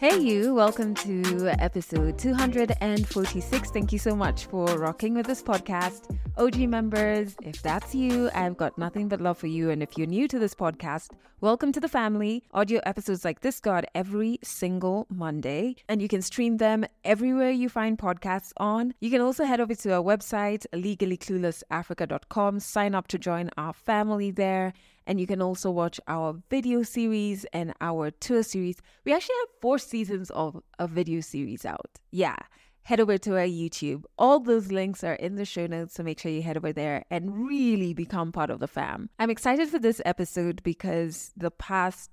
Hey, you, welcome to episode 246. Thank you so much for rocking with this podcast. OG members, if that's you, I've got nothing but love for you. And if you're new to this podcast, welcome to the family. Audio episodes like this go out every single Monday, and you can stream them everywhere you find podcasts on. You can also head over to our website, legallycluelessafrica.com, sign up to join our family there. And you can also watch our video series and our tour series. We actually have four seasons of a video series out. Yeah. Head over to our YouTube. All those links are in the show notes, so make sure you head over there and really become part of the fam. I'm excited for this episode because the past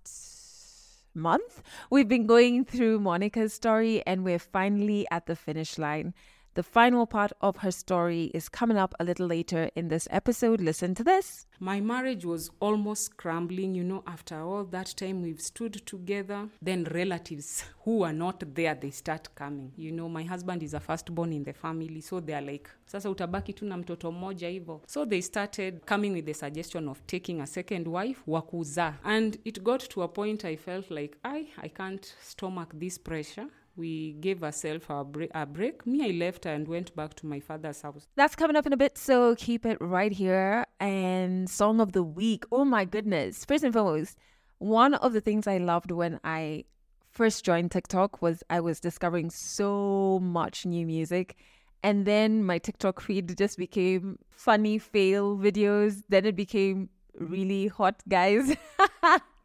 month we've been going through Monica's story and we're finally at the finish line. The final part of her story is coming up a little later in this episode. Listen to this. My marriage was almost crumbling, you know, after all that time we've stood together. Then relatives who are not there, they start coming. You know, my husband is a firstborn in the family, so they're like, sasa utabaki tu na mtoto. So they started coming with the suggestion of taking a second wife, wakuza. And it got to a point I felt like, I, I can't stomach this pressure we gave ourselves a break, break. Me, I left and went back to my father's house. That's coming up in a bit, so keep it right here. And song of the week. Oh my goodness. First and foremost, one of the things I loved when I first joined TikTok was I was discovering so much new music. And then my TikTok feed just became funny fail videos. Then it became really hot guys.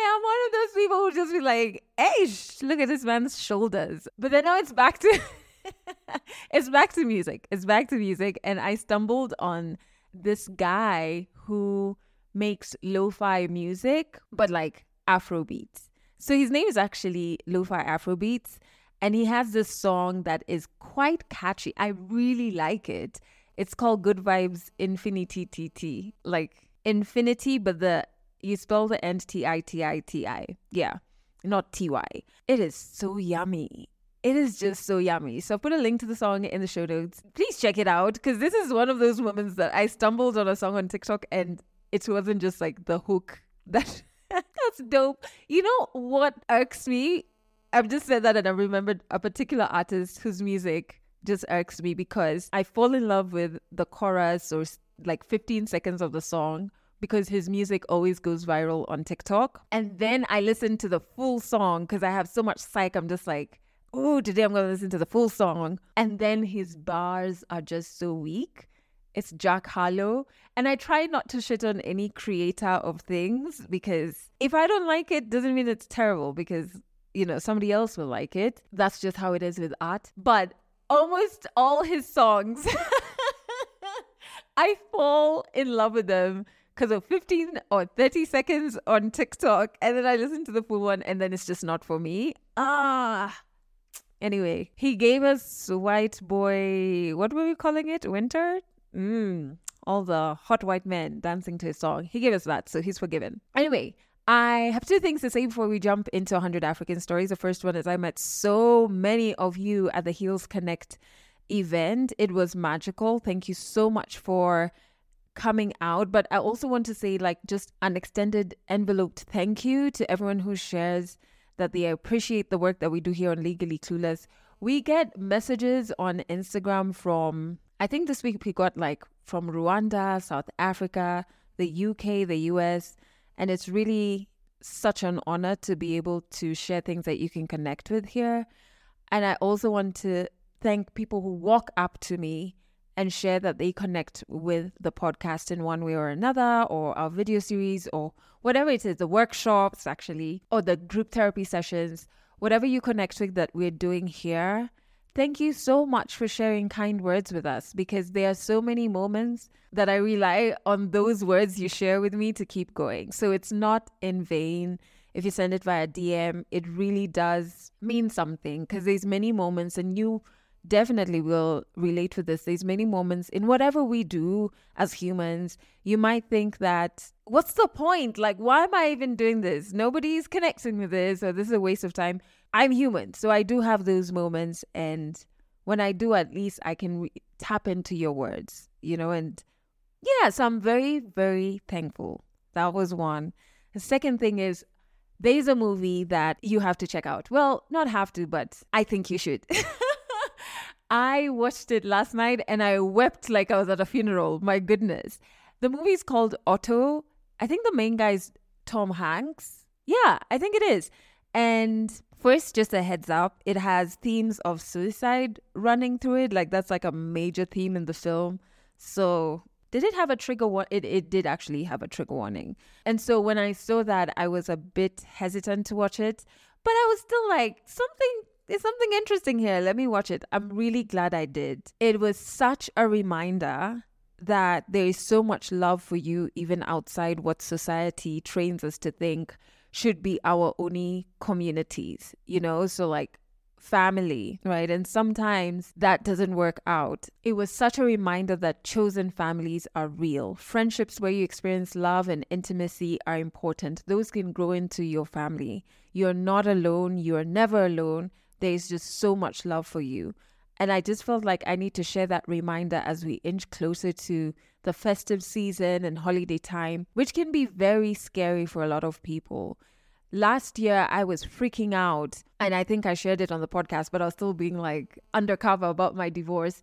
I am one of those people who just be like, hey, sh- look at this man's shoulders. But then now it's back to it's back to music. It's back to music. And I stumbled on this guy who makes lo-fi music, but like Afro beats. So his name is actually Lo-Fi Afro Beats. And he has this song that is quite catchy. I really like it. It's called Good Vibes Infinity TT. Like infinity, but the you spell the end T I T I T I. Yeah, not T Y. It is so yummy. It is just so yummy. So I'll put a link to the song in the show notes. Please check it out because this is one of those moments that I stumbled on a song on TikTok and it wasn't just like the hook that that's dope. You know what irks me? I've just said that and I remembered a particular artist whose music just irks me because I fall in love with the chorus or like 15 seconds of the song because his music always goes viral on TikTok. And then I listen to the full song because I have so much psych. I'm just like, oh, today I'm going to listen to the full song. And then his bars are just so weak. It's Jack Harlow. And I try not to shit on any creator of things because if I don't like it, doesn't mean it's terrible because, you know, somebody else will like it. That's just how it is with art. But almost all his songs, I fall in love with them because of 15 or 30 seconds on TikTok and then I listen to the full one and then it's just not for me. Ah. Anyway, he gave us White Boy, what were we calling it? Winter? Mm, all the hot white men dancing to his song. He gave us that, so he's forgiven. Anyway, I have two things to say before we jump into 100 African stories. The first one is I met so many of you at the Heels Connect event. It was magical. Thank you so much for coming out. But I also want to say, like, just an extended enveloped thank you to everyone who shares that they appreciate the work that we do here on Legally Clueless. We get messages on Instagram from, I think this week we got like from Rwanda, South Africa, the UK, the US. And it's really such an honor to be able to share things that you can connect with here. And I also want to thank people who walk up to me and share that they connect with the podcast in one way or another, or our video series, or whatever it is the workshops, actually, or the group therapy sessions, whatever you connect with that we're doing here. Thank you so much for sharing kind words with us because there are so many moments that I rely on those words you share with me to keep going. So it's not in vain. If you send it via DM, it really does mean something because there's many moments and you definitely will relate to this. There's many moments in whatever we do as humans, you might think that, what's the point? Like, why am I even doing this? Nobody's connecting with this, or this is a waste of time. I'm human. So I do have those moments. And when I do, at least I can re- tap into your words, you know, and yeah, so I'm very, very thankful. That was one. The second thing is there's a movie that you have to check out. Well, not have to, but I think you should. I watched it last night and I wept like I was at a funeral. My goodness. The movie is called Otto. I think the main guy is Tom Hanks. Yeah, I think it is. And first, just a heads up, it has themes of suicide running through it. Like that's like a major theme in the film. So did it have a trigger one it, it did actually have a trigger warning and so when i saw that i was a bit hesitant to watch it but i was still like something there's something interesting here let me watch it i'm really glad i did it was such a reminder that there is so much love for you even outside what society trains us to think should be our only communities you know so like family, right? And sometimes that doesn't work out. It was such a reminder that chosen families are real. Friendships where you experience love and intimacy are important. Those can grow into your family. You're not alone. You're never alone. There's just so much love for you. And I just felt like I need to share that reminder as we inch closer to the festive season and holiday time, which can be very scary for a lot of people last year I was freaking out and I think I shared it on the podcast, but I was still being like undercover about my divorce.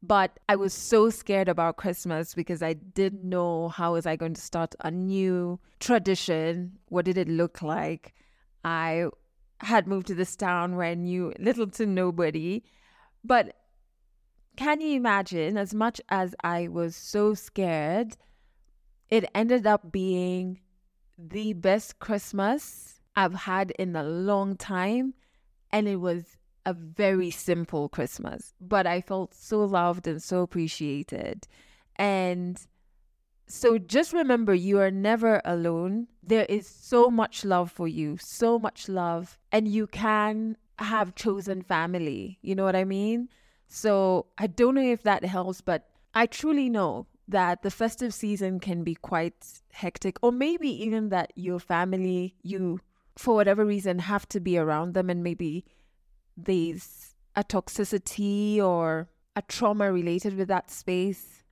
But I was so scared about Christmas because I didn't know how was I going to start a new tradition. What did it look like? I had moved to this town where I knew little to nobody. But can you imagine, as much as I was so scared, it ended up being the best Christmas I've had in a long time. And it was a very simple Christmas, but I felt so loved and so appreciated. And so just remember, you are never alone. There is so much love for you, so much love, and you can have chosen family. You know what I mean? So I don't know if that helps, but I truly know that the festive season can be quite hectic, or maybe even that your family, you, for whatever reason, have to be around them, and maybe there's a toxicity or a trauma related with that space.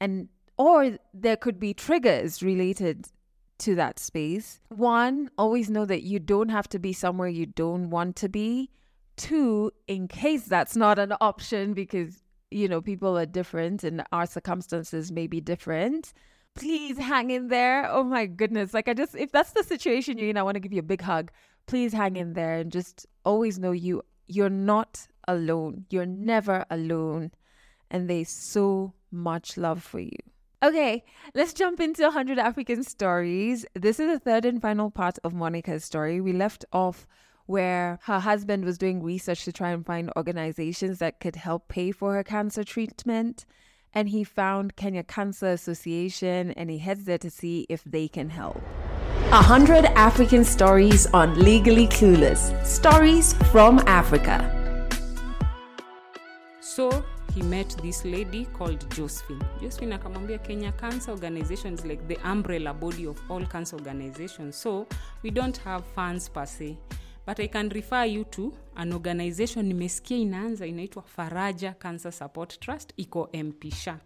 And or there could be triggers related to that space. One, always know that you don't have to be somewhere you don't want to be. Two, in case that's not an option because you know, people are different and our circumstances may be different. Please hang in there. Oh my goodness. Like, I just, if that's the situation you're in, I want to give you a big hug. Please hang in there and just always know you, you're not alone. You're never alone. And there's so much love for you. Okay, let's jump into 100 African stories. This is the third and final part of Monica's story. We left off where her husband was doing research to try and find organizations that could help pay for her cancer treatment. And he found Kenya Cancer Association and he heads there to see if they can help. 100 African stories on Legally Clueless. Stories from Africa. So he met this lady called Josephine. Josephine akamwambia Kenya Cancer Organization is like the umbrella body of all cancer organizations. So we don't have funds per se but i can refer you to an organization nimesikia inaanza inaitwa faraja cancer support trust iko mpisha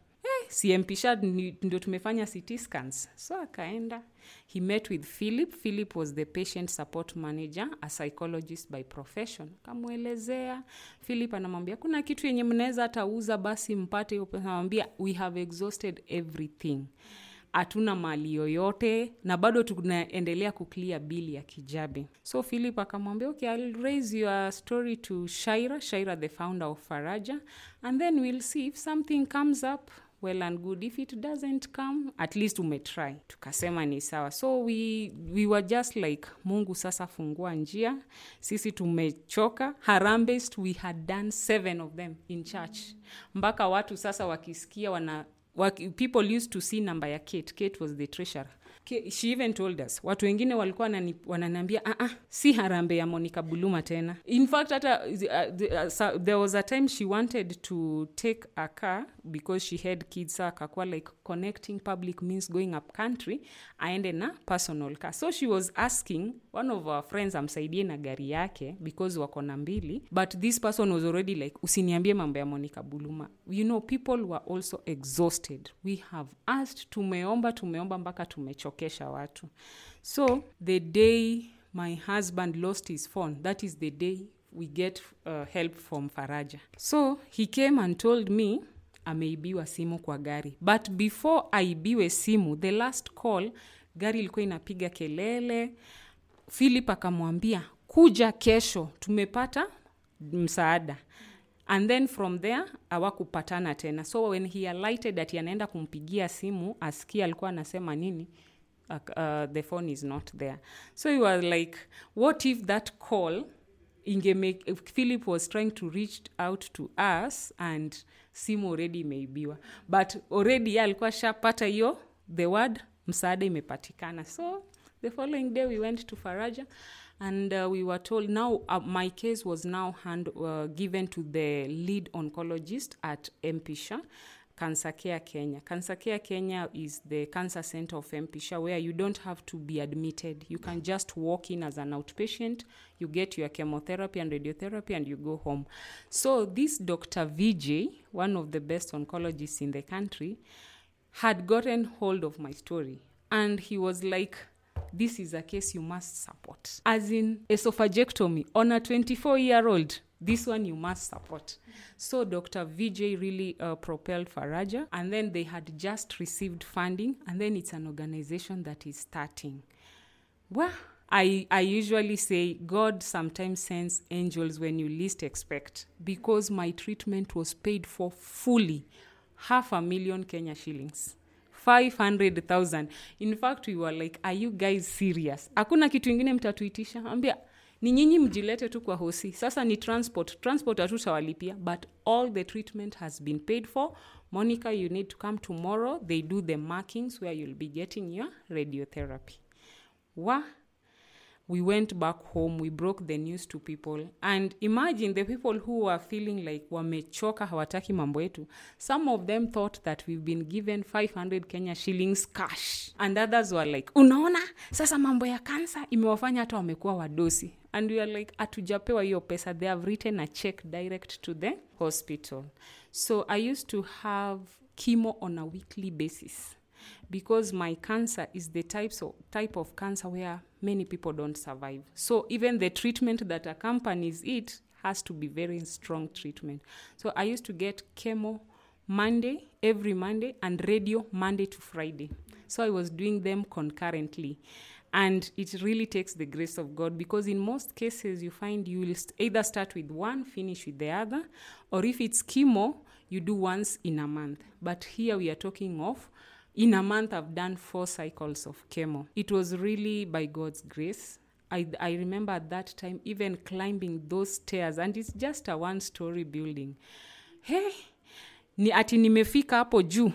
eh, si mpisha ndio tumefanya ct scans. So akaenda. He met with philip. Philip was the patient support manager a psychologist by profession. Akamwelezea. Philip anamwambia kuna kitu yenye mnaweza hatauza basi mpate hiyo we have exhausted everything. Hatuna mali yoyote na bado tunaendelea kuklia bili ya kijabi so philip akamwambia okay I'll raise your story to shaira. Shaira the founder of faraja. And then we'll see if something comes up well and good. If it doesn't come at least umetry. Tukasema ni sawa. So we, we were just like mungu sasa fungua njia. Sisi tumechoka. Harambest we had done seven of them in church. Mpaka watu sasa wakisikia wana people used to see number ya kate. Kate was the treasurer. She even told us. Watu wengine walikuwa wananiambia ah, ah, si harambe ya monica buluma tena. In fact hata uh, uh, there was a time she wanted to take a car because she had kids sa akakuwa like connecting public means going up country aende na personal car. So she was asking one of our friends amsaidie na gari yake because wako na mbili but this person was already like usiniambie mambo ya monica buluma. You know people were also exhausted. We have asked tumeomba tumeomba mpaka tumechokesha watu. So the day my husband lost his phone that is the day we get uh, help from faraja. So he came and told me ameibiwa simu kwa gari. But before aibiwe simu the last call gari ilikuwa inapiga kelele. Philip akamwambia kuja kesho tumepata msaada. And then from there awakupatana tena. So when he alighted ati anaenda kumpigia simu asikia alikuwa anasema nini uh, uh, the phone is not there. So he was like what if that call ingemake if philip was trying to reach out to us and simu already imeibiwa. But already ye alikuwa shapata hiyo the word msaada imepatikana. So the following day we went to faraja and uh, we were told now uh, my case was now hand, uh, given to the lead oncologist at MP Shah cancer care kenya. Cancer care kenya is the cancer center of MP Shah where you don't have to be admitted. You can just walk in as an outpatient you get your chemotherapy and radiotherapy and you go home. So this dr Vijay, one of the best oncologists in the country had gotten hold of my story. And he was like this is a case you must support. As in esophagectomy on a 24 year old this one you must support so dr Vijay really uh, propelled faraja and then they had just received funding and then it's an organization that is starting well I, I usually say God sometimes sends angels when you least expect because my treatment was paid for fully half a million Kenya shillings. 500,000. In fact, we were like, are you guys serious? Hakuna kitu ingine mtatuitisha? Ambia, ni nyinyi mjilete tu kwa hosi. Sasa ni transport. Transport hatutawalipia, but all the treatment has been paid for. Monica, you need to come tomorrow. They do the markings where you'll be getting your radiotherapy. Wa we went back home we broke the news to people. And imagine the people who were feeling like wamechoka hawataki mambo yetu. Some of them thought that we've been given 500 kenya shillings cash. And others were like unaona? Sasa mambo ya kansa imewafanya hata wamekuwa wadosi. And we are like hatujapewa hiyo pesa. They have written a check direct to the hospital. So i used to have chemo on a weekly basis because my cancer is the types of, type of cancer where many people don't survive. So even the treatment that accompanies it has to be very strong treatment. So I used to get chemo Monday, every Monday, and radio Monday to Friday. So I was doing them concurrently. And it really takes the grace of God because in most cases you find you will either start with one, finish with the other, or if it's chemo, you do once in a month. But here we are talking of in a month i've done four cycles of chemo. It was really by god's grace. I, I remember at that time even climbing those stairs and it's just a one story building. Hey ni ati nimefika hapo juu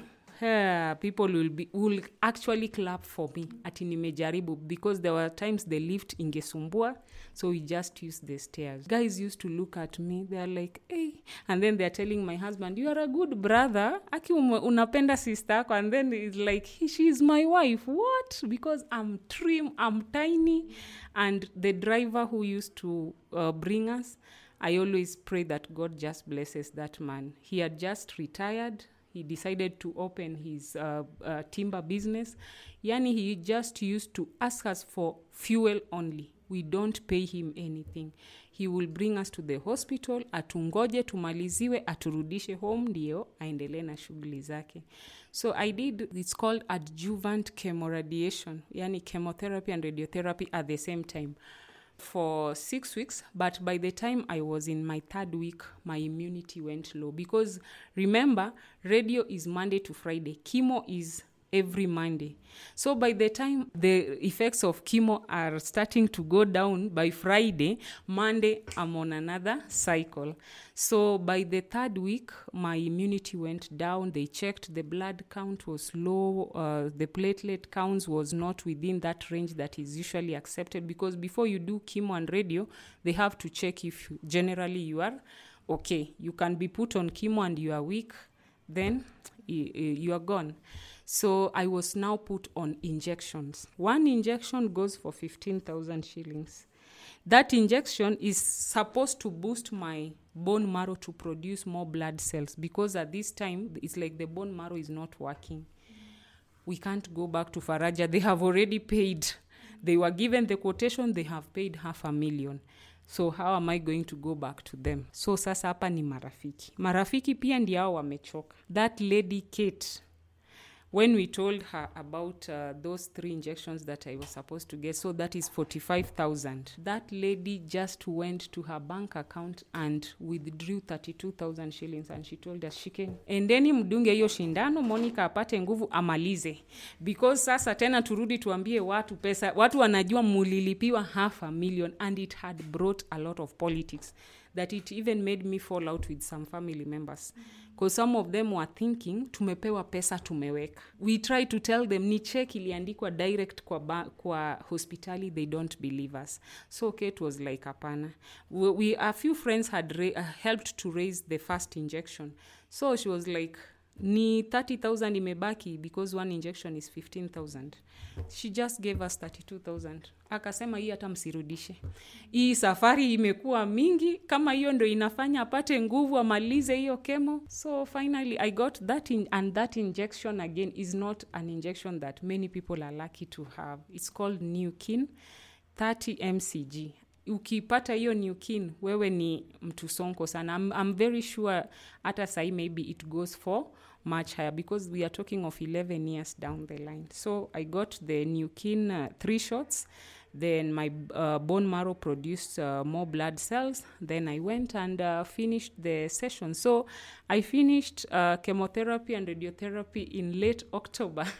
People will be will actually clap for me. Ati nimejaribu because there were times the lift ingesumbua so we just used the stairs. Guys used to look at me they're like hey and then they're telling my husband you are a good brother. Aki unapenda sister yako and then it's like "He- she is my wife. What? Because i'm trim i'm tiny. And the driver who used to uh, bring us i always pray that god just blesses that man. He had just retired he decided to open his uh, uh, timber business. Yani he just used to ask us for fuel only. We don't pay him anything. He will bring us to the hospital atungoje tumaliziwe aturudishe home ndio aendelee na shughuli zake. So i did it's called adjuvant chemoradiation. Yani chemotherapy and radiotherapy at the same time for six weeks but by the time i was in my third week my immunity went low. Because remember radio is monday to friday. Chemo is every monday. So by the time the effects of chemo are starting to go down by friday monday i'm on another cycle. So by the third week my immunity went down. They checked. The blood count was low. Uh, the platelet counts was not within that range that is usually accepted because before you do chemo and radio they have to check if generally you are okay. You can be put on chemo and you are weak then you are gone. So I was now put on injections. One injection goes for 15,000 shillings. That injection is supposed to boost my bone marrow to produce more blood cells because at this time it's like the bone marrow is not working. We can't go back to Faraja. They have already paid. They were given the quotation, they have paid half a million. So how am I going to go back to them? So sasa hapa ni marafiki. Marafiki pia ndio hao wamechoka. That lady Kate when we told her about uh, those three injections that I was supposed to get, so that is 45,000. That lady just went to her bank account and withdrew 32,000 shillings and she told us, Shiken, endeni mdunge hiyo shindano, Monica apate nguvu amalize. Because sasa tena turudi tuambie watu pesa, watu wanajua mulilipiwa half a million and it had brought a lot of politics that it even made me fall out with some family members. Because some of them were thinking tumepewa pesa tumeweka. We try to tell them ni check iliandikwa direct kwa, ba, kwa hospitali they don't believe us. So kate was like hapana. We, we, a few friends had ra- uh, helped to raise the first injection. So she was like ni 30000 imebaki because one injection is 15000 she just gave us 32000 akasema hii hata msirudishe. Hii safari imekuwa mingi. Kama hiyo ndo inafanya apate nguvu amalize hiyo kemo so finally i got that in, and that injection again is not an injection that many people are lucky to have. It's called newkin 30 mcg ukipata hiyo newkin wewe ni mtu sonko sana. I'm, i'm very sure hata sahii maybe it goes for much higher because we are talking of 11 years down the line. So i got the Neukine uh, three shots. Then my uh, bone marrow produced uh, more blood cells. Then i went and uh, finished the session. So i finished uh, chemotherapy and radiotherapy in late october.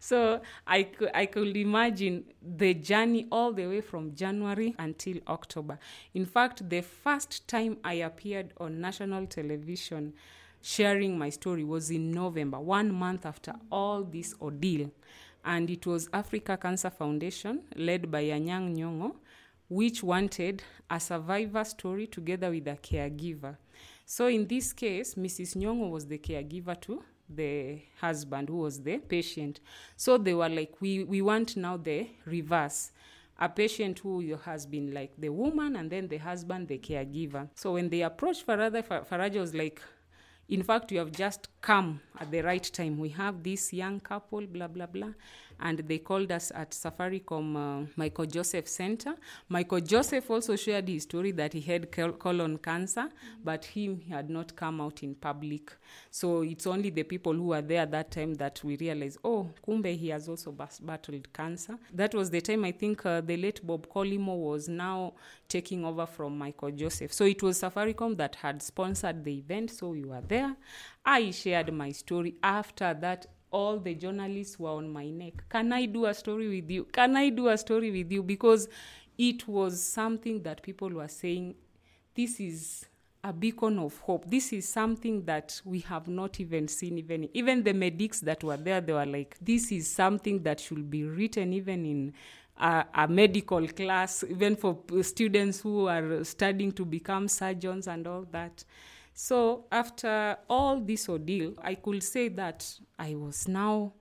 So I, cou- I could imagine the journey all the way from january until october. In fact the first time i appeared on national television sharing my story was in november one month after all this ordeal and it was Africa Cancer Foundation, led by Anyang Nyongo, which wanted a survivor story together with a caregiver. So in this case, Mrs. Nyongo was the caregiver to the husband who was the patient. So they were like, we, we want now the reverse. A patient who has been like the woman and then the husband, the caregiver. So when they approached Farada, Faraja was like, in fact, you have just come at the right time. We have this young couple, blah, blah, blah. And they called us at Safaricom uh, Michael Joseph Center. Michael Joseph also shared his story that he had col- colon cancer, but him he had not come out in public. So it's only the people who were there that time that we realized, oh, Kumbe, he has also bas- battled cancer. That was the time I think uh, the late Bob Collymore was now taking over from Michael Joseph. So it was Safaricom that had sponsored the event, so we were there. I shared my story. After that, all the journalists were on my neck. Can I do a story with you? Can I do a story with you? Because it was something that people were saying, this is a beacon of hope. This is something that we have not even seen. Even even the medics that were there, they were like, this is something that should be written even in a, a medical class, even for students who are studying to become surgeons and all that. So after all this ordeal, I could say that I was now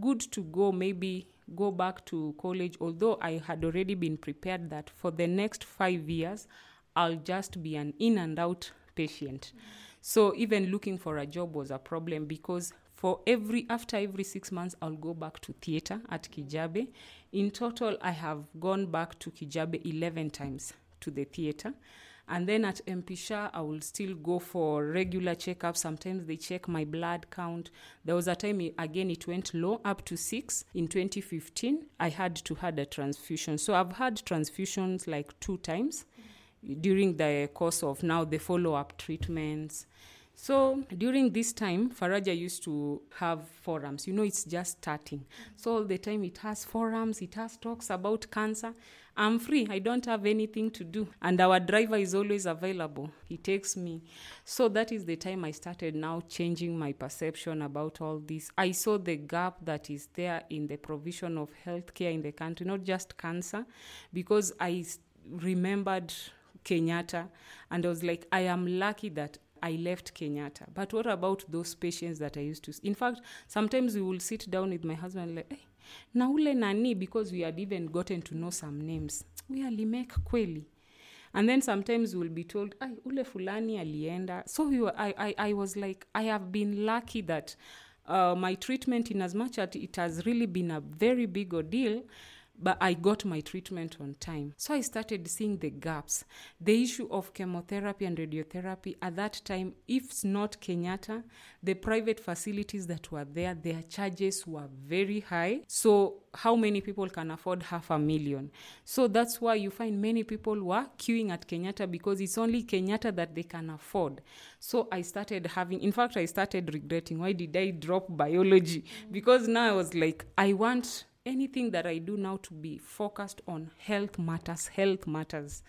good to go, maybe go back to college, although I had already been prepared that for the next five years, I'll just be an in and out patient. So even looking for a job was a problem because for every after every six months I'll go back to theater at Kijabe. In total, I have gone back to Kijabe 11 times to the theater. And then at MP Shah, I will still go for regular checkups. Sometimes they check my blood count. There was a time, again, it went low up to six. In 2015, I had to had a transfusion. So I've had transfusions like two times during the course of now the follow-up treatments. So during this time, Faraja used to have forums. You know, it's just starting. So all the time it has forums, it has talks about cancer. I'm free. I don't have anything to do. And our driver is always available. He takes me. So that is the time I started now changing my perception about all this. I saw the gap that is there in the provision of healthcare in the country, not just cancer, because I remembered Kenyatta and I was like, I am lucky that I left Kenyatta. But what about those patients that I used to? See? In fact, sometimes we will sit down with my husband like, hey, na ule nani, because we had even gotten to know some names. We are alimek kweli. And then sometimes we'll be told, Ay, ule fulani alienda. So we were, I, I, I was like, I have been lucky that uh, my treatment, in as much as it has really been a very big ordeal, but I got my treatment on time. So I started seeing the gaps. The issue of chemotherapy and radiotherapy at that time, if not Kenyatta, the private facilities that were there, their charges were very high. So how many people can afford half a million? So that's why you find many people were queuing at Kenyatta because it's only Kenyatta that they can afford. So I started having, in fact, I started regretting why did I drop biology? Because now I was like, I want anything that I do now to be focused on health matters, health matters.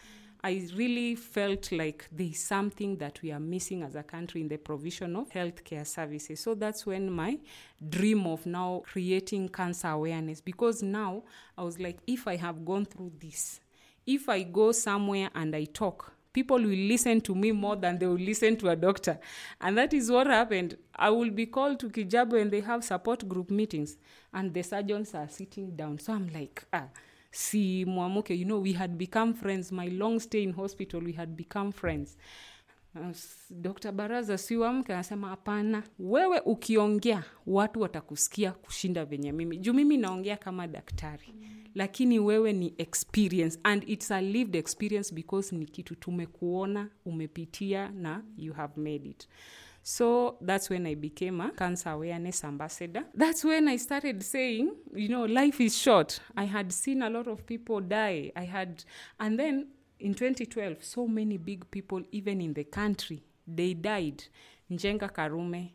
I really felt like there's something that we are missing as a country in the provision of healthcare services. So that's when my dream of now creating cancer awareness, because now I was like, if I have gone through this, if I go somewhere and I talk, people will listen to me more than they will listen to a doctor. And that is what happened. I will be called to Kijabe and they have support group meetings and the surgeons are sitting down. So I'm like, ah, si mwamuke, you know, we had become friends. My long stay in hospital, we had become friends. Dr. Baraza siwamke anasema hapana, wewe ukiongea watu watakusikia kushinda venye mimi. Juu mimi naongea kama daktari. Mm. Lakini wewe ni experience and it's a lived experience because ni kitu tumekuona, umepitia na you have made it. So that's when I became a cancer awareness ambassador. That's when I started saying, you know, life is short. I had seen a lot of people die. I had, and then in 2012, so many big people, even in the country, they died. Njenga Karume,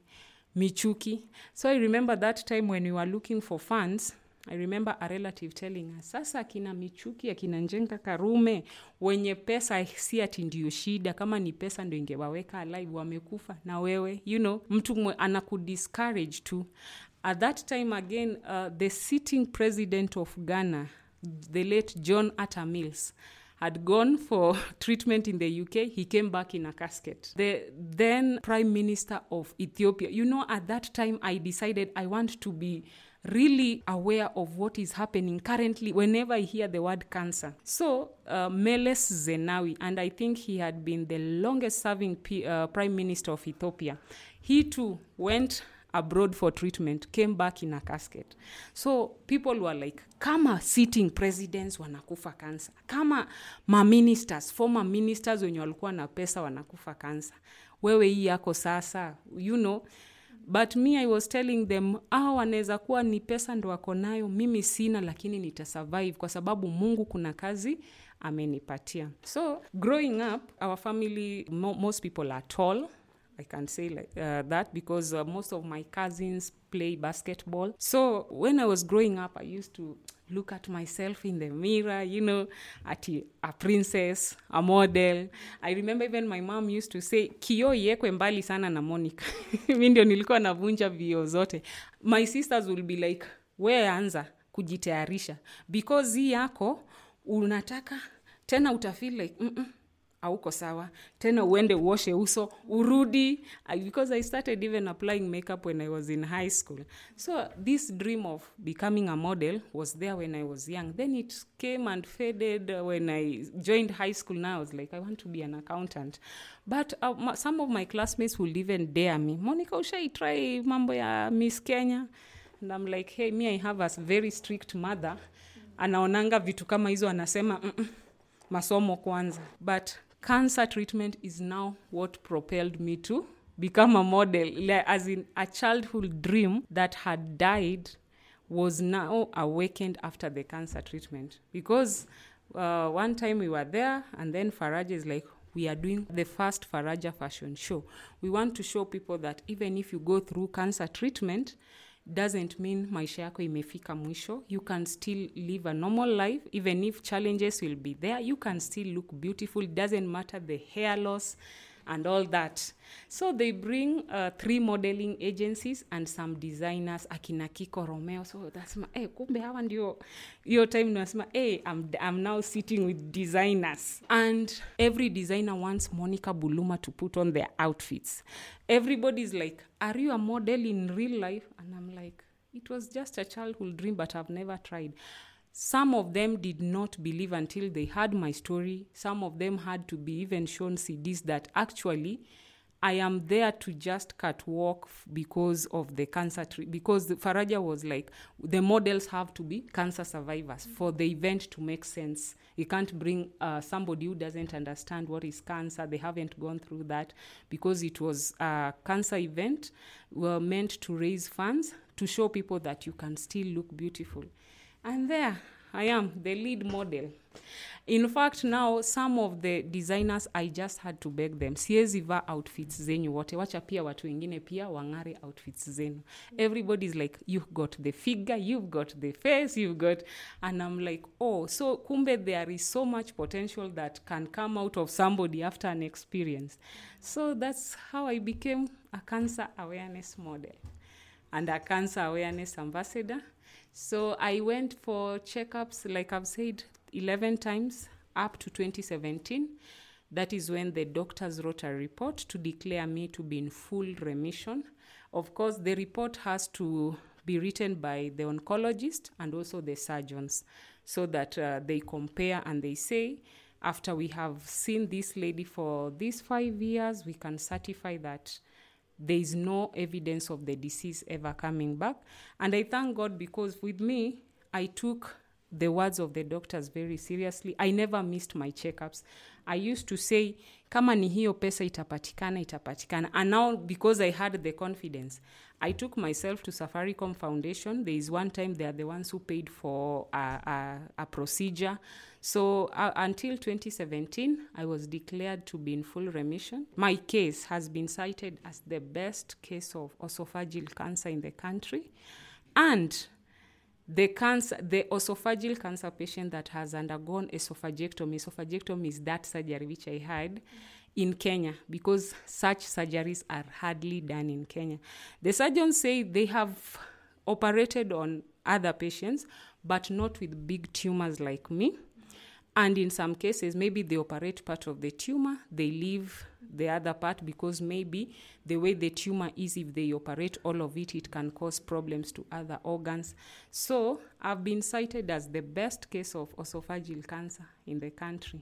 Michuki. So I remember that time when we were looking for funds, I remember a relative telling us, sasa akina Michuki, akina Njenga Karume, wenye pesa si ati ndio shida, kama ni pesa ndio ingewaweka alive, wamekufa na wewe, you know, mtu anakudiscourage tu. At that time again, uh, the sitting president of Ghana, the late John Atta Mills, had gone for treatment in the UK. He came back in a casket. The then Prime Minister of Ethiopia, you know, at that time I decided I want to be really aware of what is happening currently whenever I hear the word cancer. So, uh, Meles Zenawi, and I think he had been the longest serving P- uh, Prime Minister of Ethiopia, he too went abroad for treatment came back in a casket. So people were like kama sitting presidents wanakufa kansa kama maministers former ministers wenye walikuwa na pesa wanakufa kansa wewe hii yako sasa you know. But me i was telling them aa wanaweza kuwa ni pesa ndo wako nayo mimi sina lakini nitasurvive kwa sababu mungu kuna kazi amenipatia. So growing up our family mo most people are tall I can say like uh, that because uh, most of my cousins play basketball. So when I was growing up, I used to look at myself in the mirror, you know, at a princess, a model. I remember even my mom used to say, kio iekwe mbali sana na Monica. Mi ndio nilikuwa navunja vio zote. My sisters will be like, we anza kujitayarisha because hii yako unataka tena utafeel like mm -mm, auko sawa. Tena uende uoshe uso urudi because i started even applying makeup when i was in high school. So this dream of becoming a model was there when i was young. Then it came and faded when i joined high school. Now i was like i want to be an accountant. But uh, some of my classmates would even dare me monica ushai try mambo ya miss kenya? And i'm like hey me i have a very strict mother. Anaonanga vitu kama hizo anasema masomo kwanza. But cancer treatment is now what propelled me to become a model. As in a childhood dream that had died was now awakened after the cancer treatment. Because uh, one time we were there and then faraja is like we are doing the first faraja fashion show. We want to show people that even if you go through cancer treatment doesn't mean maisha yako imefika mwisho. You can still live a normal life even if challenges will be there. You can still look beautiful. It doesn't matter the hair loss and all that. So they bring uh, three modeling agencies and some designers akina kiko romeo. So nasema hey, kumbe hawa ndio hiyo time hey, I'm, i'm now sitting with designers. And every designer wants monica buluma to put on their outfits. Everybody's like are you a model in real life? And i'm like it was just a childhood dream but i've never tried some of them did not believe until they heard my story some of them had to be even shown cds that actually I am there to just catwalk f- because of the cancer tre- because the Faraja was like the models have to be cancer survivors for the event to make sense. You can't bring uh, somebody who doesn't understand what is cancer. They haven't gone through that because it was a cancer event were meant to raise funds to show people that you can still look beautiful. And there I am, the lead model. In fact, now some of the designers I just had to beg them, siwezi vaa outfits zenyu wote, wacha pia watu wengine pia wang'are outfits zenu. Everybody's like, you've got the figure, you've got the face, you've got, and I'm like, oh, so kumbe there is so much potential that can come out of somebody after an experience. So that's how I became a cancer awareness model and a cancer awareness ambassador. So I went for checkups, like I've said, 11 times up to 2017. That is when the doctors wrote a report to declare me to be in full remission. Of course, the report has to be written by the oncologist and also the surgeons so that uh, they compare and they say, after we have seen this lady for these five years, we can certify that there is no evidence of the disease ever coming back. And I thank God because with me, I took the words of the doctors very seriously. I never missed my checkups. I used to say, kama ni hiyo pesa itapatikana, itapatikana. And now, because I had the confidence, I took myself to Safaricom Foundation. There is one time they are the ones who paid for a, a, a procedure. So uh, until 2017, I was declared to be in full remission. My case has been cited as the best case of esophageal cancer in the country. And the cancer, the esophageal cancer patient that has undergone esophagectomy, esophagectomy is that surgery which I had in Kenya because such surgeries are hardly done in Kenya. The surgeons say they have operated on other patients, but not with big tumors like me. And in some cases, maybe they operate part of the tumor, they leave the other part because maybe the way the tumor is, if they operate all of it, it can cause problems to other organs. So I've been cited as the best case of esophageal cancer in the country.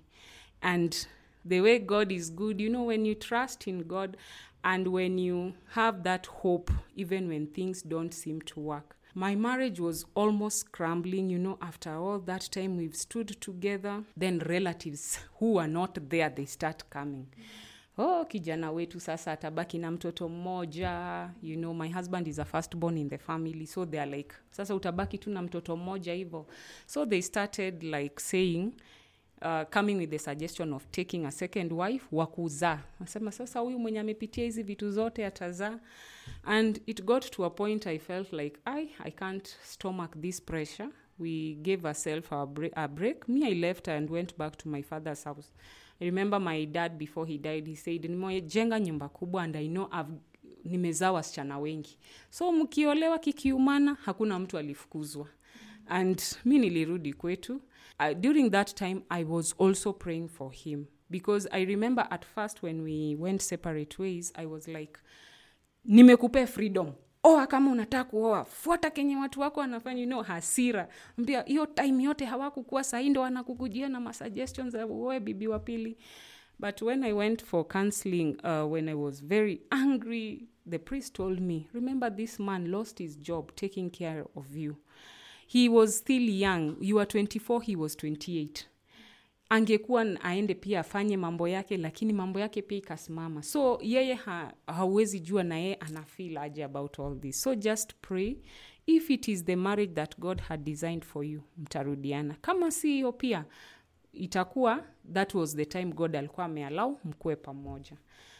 And the way God is good, you know, when you trust in God and when you have that hope, even when things don't seem to work. My marriage was almost crumbling, you know, after all that time we've stood together. Then relatives who are not there, they start coming. Oh, kijana wetu sasa atabaki na mtoto mmoja. You know, my husband is a firstborn in the family, so they're like, sasa utabaki tu na mtoto mmoja hivyo. So they started like saying, uh, coming with the suggestion of taking a second wife wa kuzaa. Nasema sasa huyu mwenye amepitia hizi vitu zote atazaa. And it got to a point i felt like i i can't stomach this pressure. We gave ourselves a, bre- a break. Me i left and went back to my father's house. I remember my dad before he died he said nimejenga nyumba kubwa and i know I've nimezaa wasichana wengi. So mkiolewa kikiumana hakuna mtu alifukuzwa. And mi nilirudi kwetu uh, during that time i was also praying for him. Because i remember at first when we went separate ways i was like nimekupea freedom. Oa kama unataka kuoa fuata kenye watu wako wanafanya. You know, hasira. Mpia hiyo time yote hawakukuwa sahii ndo wanakukujia na masuggestions za uoe bibi wa pili. But when i went for counseling uh, when i was very angry the priest told me remember this man lost his job taking care of you he was still young. You are 24 he was 28 angekuwa aende pia afanye mambo yake lakini mambo yake pia ikasimama. So yeye ha, hauwezi jua na yeye anafeel aje about all this. So just pray. If it is the marriage that god had designed for you mtarudiana. Kama si hiyo pia itakuwa that was the time god alikuwa amealau mkuwe pamoja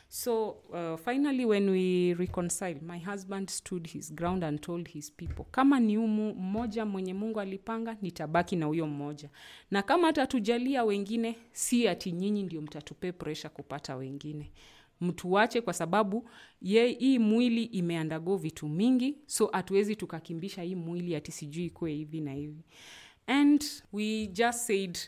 so uh, finally when we reconcile, my husband stood his ground and told his people kama ni umu mmoja mwenye mungu alipanga nitabaki na huyo mmoja. Na kama atatujalia wengine si ati nyinyi ndio mtatupe presha kupata wengine. Mtuache kwa sababu ye hii mwili imeandago vitu mingi so hatuwezi tukakimbisha hii mwili ati sijui ikuwe hivi na hivi. And we just said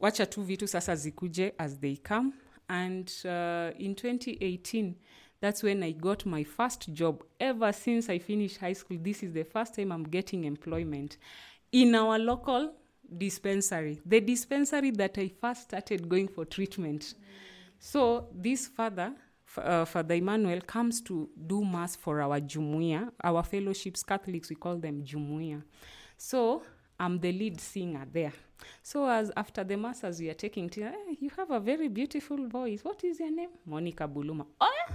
wacha tu vitu sasa zikuje as they come and uh, in 2018 that's when i got my first job. Ever since i finished high school this is the first time i'm getting employment. In our local dispensary the dispensary that i first started going for treatment. So this father uh, father emmanuel comes to do mass for our jumuia our fellowships catholics we call them jumuia so i'm the lead singer there so as after the masses, we are taking tea, "Eh, you have a very beautiful voice what is your name monica buluma oh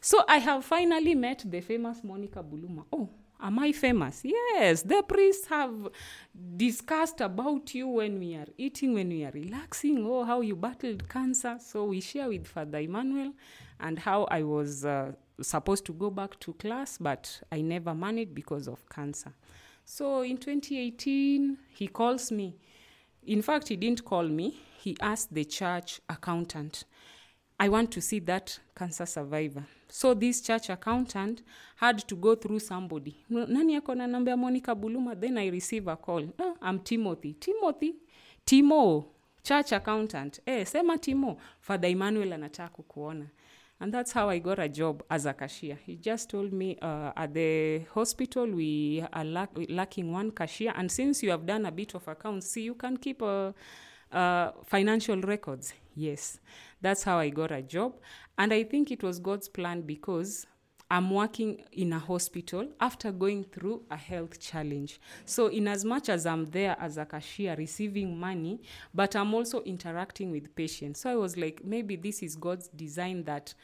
so I have finally met the famous Monica Buluma. Oh, am I famous? Yes, the priests have discussed about you when we are eating, when we are relaxing, oh, how you battled cancer. So we share with Father Emmanuel and how I was uh, supposed to go back to class, but I never managed because of cancer. So in 2018, he calls me. In fact, he didn't call me, he asked the church accountant. I want to see that cancer survivor. So this church accountant had to go through somebody. Nani ako na namba ya Monica Buluma? Then I receive a call. Oh, I'm Timothy. Timothy? Timo, church accountant. Eh, sema Timo. Father Emmanuel anataka kukuona. And that's how I got a job as a cashier. He just told me uh, at the hospital we are lack- lacking one cashier. And since you have done a bit of accounts, see, you can keep uh, uh, financial records. Yes, that's how I got a job. And I think it was God's plan because I'm working in a hospital after going through a health challenge. So, in as much as I'm there as a cashier receiving money, but I'm also interacting with patients. So, I was like, maybe this is God's design that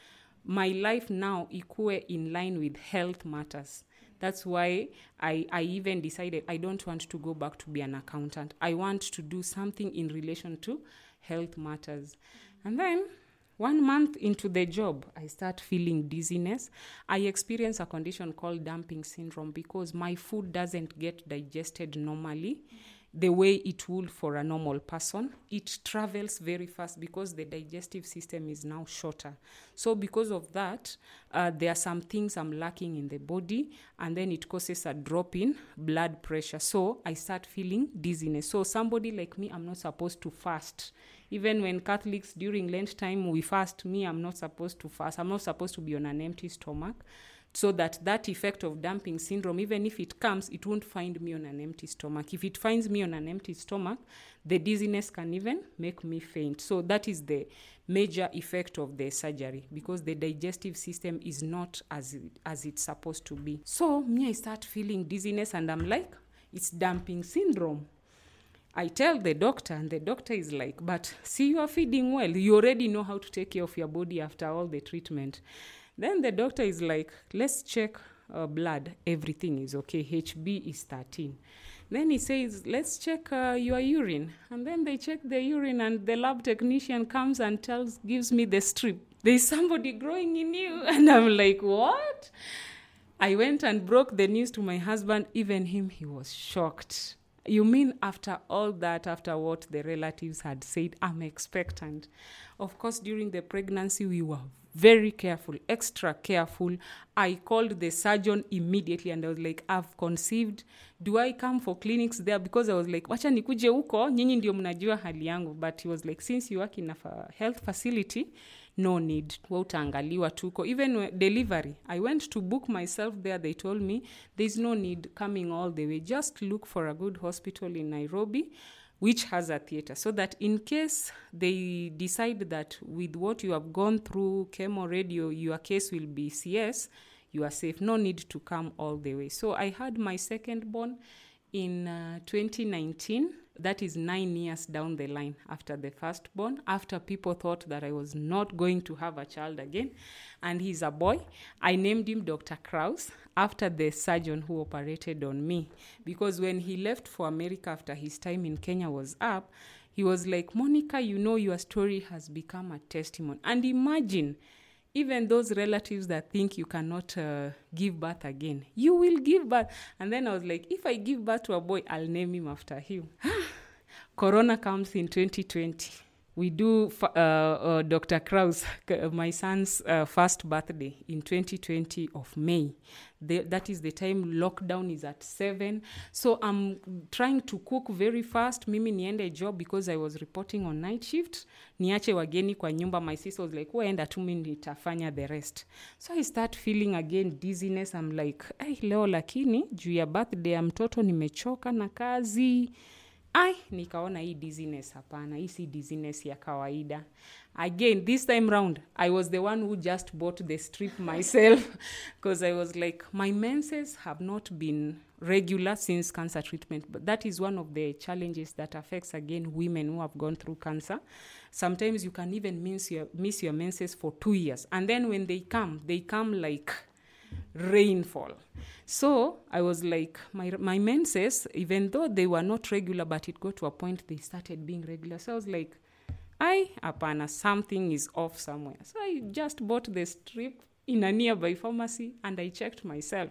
my life now equate in line with health matters. That's why I, I even decided I don't want to go back to be an accountant. I want to do something in relation to health matters. And then one month into the job, I start feeling dizziness. I experience a condition called dumping syndrome because my food doesn't get digested normally the way it would for a normal person. It travels very fast because the digestive system is now shorter. So, because of that, uh, there are some things I'm lacking in the body, and then it causes a drop in blood pressure. So, I start feeling dizziness. So, somebody like me, I'm not supposed to fast. Even when Catholics during Lent time we fast, me, I'm not supposed to fast. I'm not supposed to be on an empty stomach so that that effect of dumping syndrome even if it comes it won't find me on an empty stomach if it finds me on an empty stomach the dizziness can even make me faint so that is the major effect of the surgery because the digestive system is not as as it's supposed to be so me i start feeling dizziness and i'm like it's dumping syndrome I tell the doctor, and the doctor is like, But see, you are feeding well. You already know how to take care of your body after all the treatment. Then the doctor is like, Let's check uh, blood. Everything is okay. HB is 13. Then he says, Let's check uh, your urine. And then they check the urine, and the lab technician comes and tells, gives me the strip. There's somebody growing in you. And I'm like, What? I went and broke the news to my husband. Even him, he was shocked. You mean after all that, after what the relatives had said, I'm expectant? Of course, during the pregnancy, we were very careful, extra careful. I called the surgeon immediately and I was like, I've conceived. Do I come for clinics there? Because I was like, wacha nikuje huko, nyinyi ndio mnajua hali yangu. But he was like, since you work in a health facility, no need we utaangaliwa tuko even delivery i went to book myself there they told me there's no need coming all the way just look for a good hospital in nairobi which has a theater so that in case they decide that with what you have gone through chemo radio your case will be cs you are safe. No need to come all the way. So i had my second born in uh, 2019 that is nine years down the line after the firstborn after people thought that i was not going to have a child again. And he's a boy. I named him dr kraus after the surgeon who operated on me. Because when he left for america after his time in kenya was up he was like monica you know your story has become a testimony. And imagine even those relatives that think you cannot uh, give birth again. You will give birth. And then i was like if i give birth to a boy i'll name him after him. Corona comes in 2020 we do uh, uh, Dr. Kraus, my son's uh, first birthday in 2020 of May. The, that is the time lockdown is at seven. So I'm trying to cook very fast. Mimi niende job because I was reporting on night shift. Niache wageni kwa nyumba. My sister was like, waenda tu mi nitafanya the rest. So I start feeling again dizziness. I'm like, hey, leo lakini juu ya birthday ya mtoto nimechoka na kazi ai nikaona hii dizziness hapana hii si dizziness ya kawaida. Again this time round i was the one who just bought the strip myself because i was like my menses have not been regular since cancer treatment but that is one of the challenges that affects again women who have gone through cancer. Sometimes you can even miss your, miss your menses for two years and then when they come they come like rainfall. So I was like, my, my menses, even though they were not regular, but it got to a point they started being regular. So I was like, I, apana, something is off somewhere. So I just bought the strip in a nearby pharmacy and I checked myself.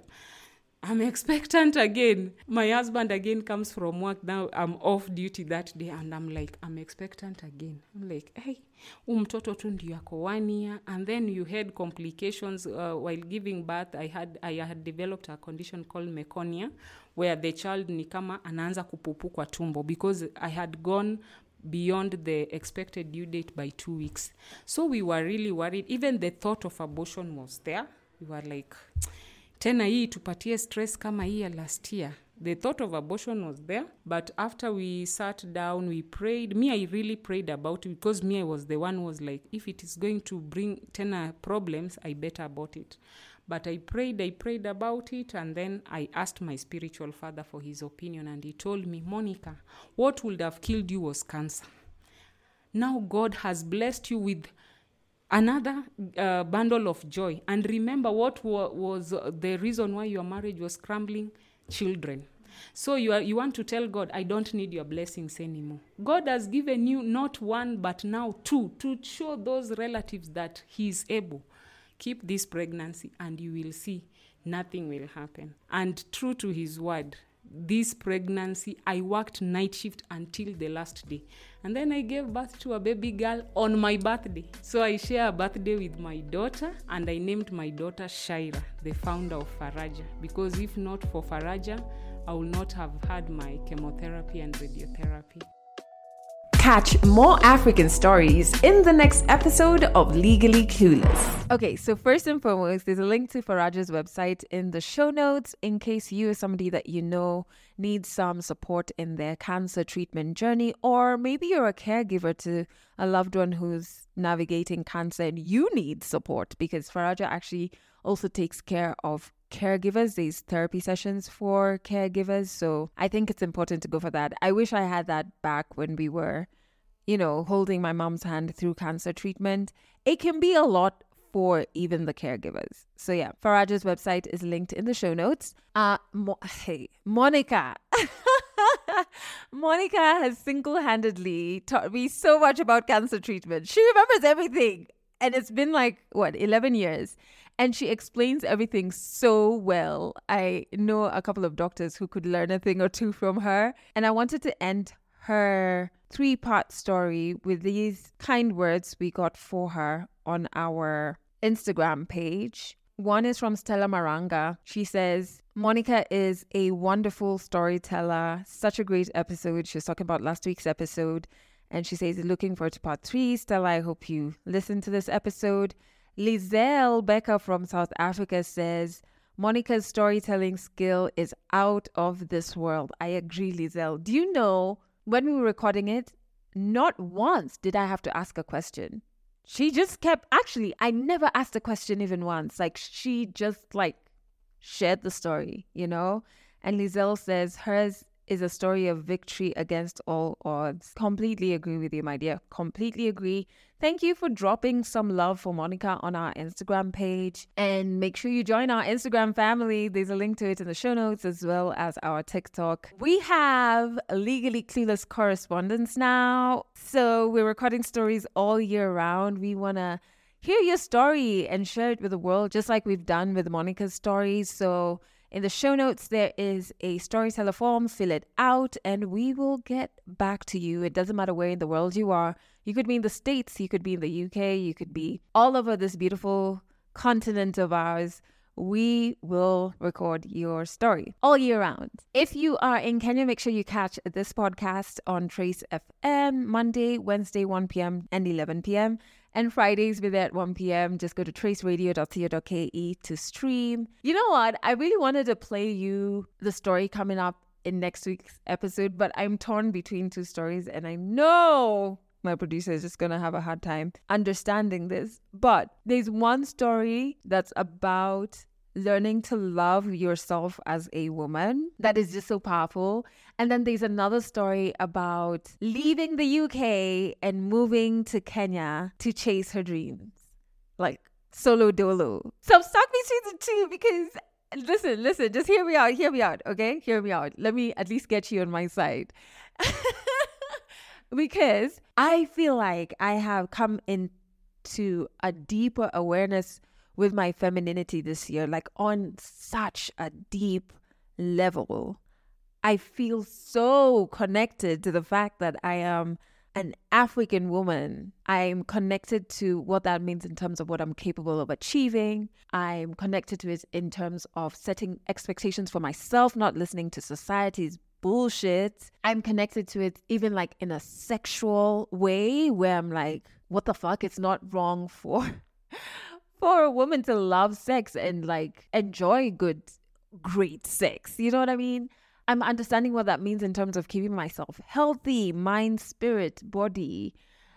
I'm expectant again. My husband again comes from work now. I'm off duty that day and I'm like, I'm expectant again. I'm like, hey, umtoto tu ndio yako one year and then you had complications uh, while giving birth. I had I had developed a condition called meconia where the child ni kama anaanza kupupu kwa tumbo because I had gone beyond the expected due date by two weeks. So we were really worried. Even the thought of abortion was there. We were like, tena hii tupatie stress kama hii ya last year. The thought of abortion was there but after we sat down we prayed. Me i really prayed about it because me i was the one who was like if it is going to bring tena problems i better abort it. But i prayed i prayed about it and then i asked my spiritual father for his opinion and he told me monica what would have killed you was cancer. Now god has blessed you with another uh, bundle of joy. And remember what wa- was the reason why your marriage was crumbling? Children. So you, are, you want to tell god i don't need your blessings anymore. God has given you not one but now two to show those relatives that he is able. Keep this pregnancy and you will see nothing will happen. And true to his word this pregnancy i worked night shift until the last day. And then i gave birth to a baby girl on my birthday. So i share a birthday with my daughter and i named my daughter shaira the founder of faraja. Because if not for faraja i would not have had my chemotherapy and radiotherapy Catch more African stories in the next episode of Legally Clueless. Okay, so first and foremost, there's a link to Faraja's website in the show notes in case you or somebody that you know needs some support in their cancer treatment journey, or maybe you're a caregiver to a loved one who's navigating cancer and you need support because Faraja actually also takes care of caregivers. There's therapy sessions for caregivers. So I think it's important to go for that. I wish I had that back when we were, you know, holding my mom's hand through cancer treatment. It can be a lot for even the caregivers. So yeah, Faraja's website is linked in the show notes. Uh Mo- hey, Monica. Monica has single-handedly taught me so much about cancer treatment. She remembers everything. And it's been like what, 11 years. And she explains everything so well. I know a couple of doctors who could learn a thing or two from her. And I wanted to end her three part story with these kind words we got for her on our Instagram page. One is from Stella Maranga. She says, Monica is a wonderful storyteller. Such a great episode. She was talking about last week's episode. And she says, looking forward to part three. Stella, I hope you listen to this episode. Lizelle Becker from South Africa says, Monica's storytelling skill is out of this world. I agree, Lizelle. Do you know when we were recording it, not once did I have to ask a question. She just kept, actually, I never asked a question even once. Like, she just like shared the story, you know? And Lizelle says hers is a story of victory against all odds. Completely agree with you, my dear. Completely agree. Thank you for dropping some love for Monica on our Instagram page. And make sure you join our Instagram family. There's a link to it in the show notes as well as our TikTok. We have Legally Clueless correspondence now. So we're recording stories all year round. We want to hear your story and share it with the world, just like we've done with Monica's story. So In the show notes, there is a storyteller form. Fill it out, and we will get back to you. It doesn't matter where in the world you are. You could be in the States, you could be in the UK, you could be all over this beautiful continent of ours we will record your story all year round. If you are in Kenya, make sure you catch this podcast on Trace FM Monday, Wednesday, 1 p.m. and 11 p.m. And Fridays we're there at 1 p.m. Just go to traceradio.co.ke to stream. You know what? I really wanted to play you the story coming up in next week's episode, but I'm torn between two stories and I know my producer is just going to have a hard time understanding this. But there's one story that's about learning to love yourself as a woman that is just so powerful. And then there's another story about leaving the UK and moving to Kenya to chase her dreams. Like solo dolo. So I'm stuck between the two because listen, listen, just hear me out, hear me out, okay? Hear me out. Let me at least get you on my side. because I feel like I have come into a deeper awareness with my femininity this year, like on such a deep level. I feel so connected to the fact that I am an African woman. I'm connected to what that means in terms of what I'm capable of achieving. I'm connected to it in terms of setting expectations for myself, not listening to society's bullshit. I'm connected to it even like in a sexual way where I'm like, what the fuck? It's not wrong for for a woman to love sex and like enjoy good, great sex. You know what I mean? I'm understanding what that means in terms of keeping myself healthy, mind, spirit, body.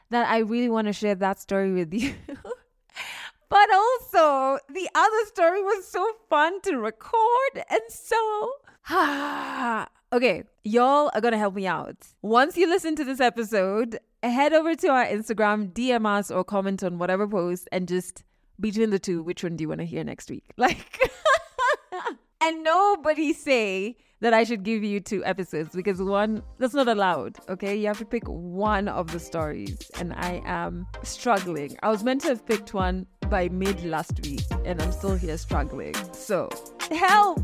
That I really want to share that story with you. but also, the other story was so fun to record. And so, okay, y'all are going to help me out. Once you listen to this episode, head over to our Instagram, DM us, or comment on whatever post and just between the two, which one do you want to hear next week? Like, and nobody say that I should give you two episodes because one, that's not allowed. Okay. You have to pick one of the stories. And I am struggling. I was meant to have picked one by mid last week and I'm still here struggling. So help.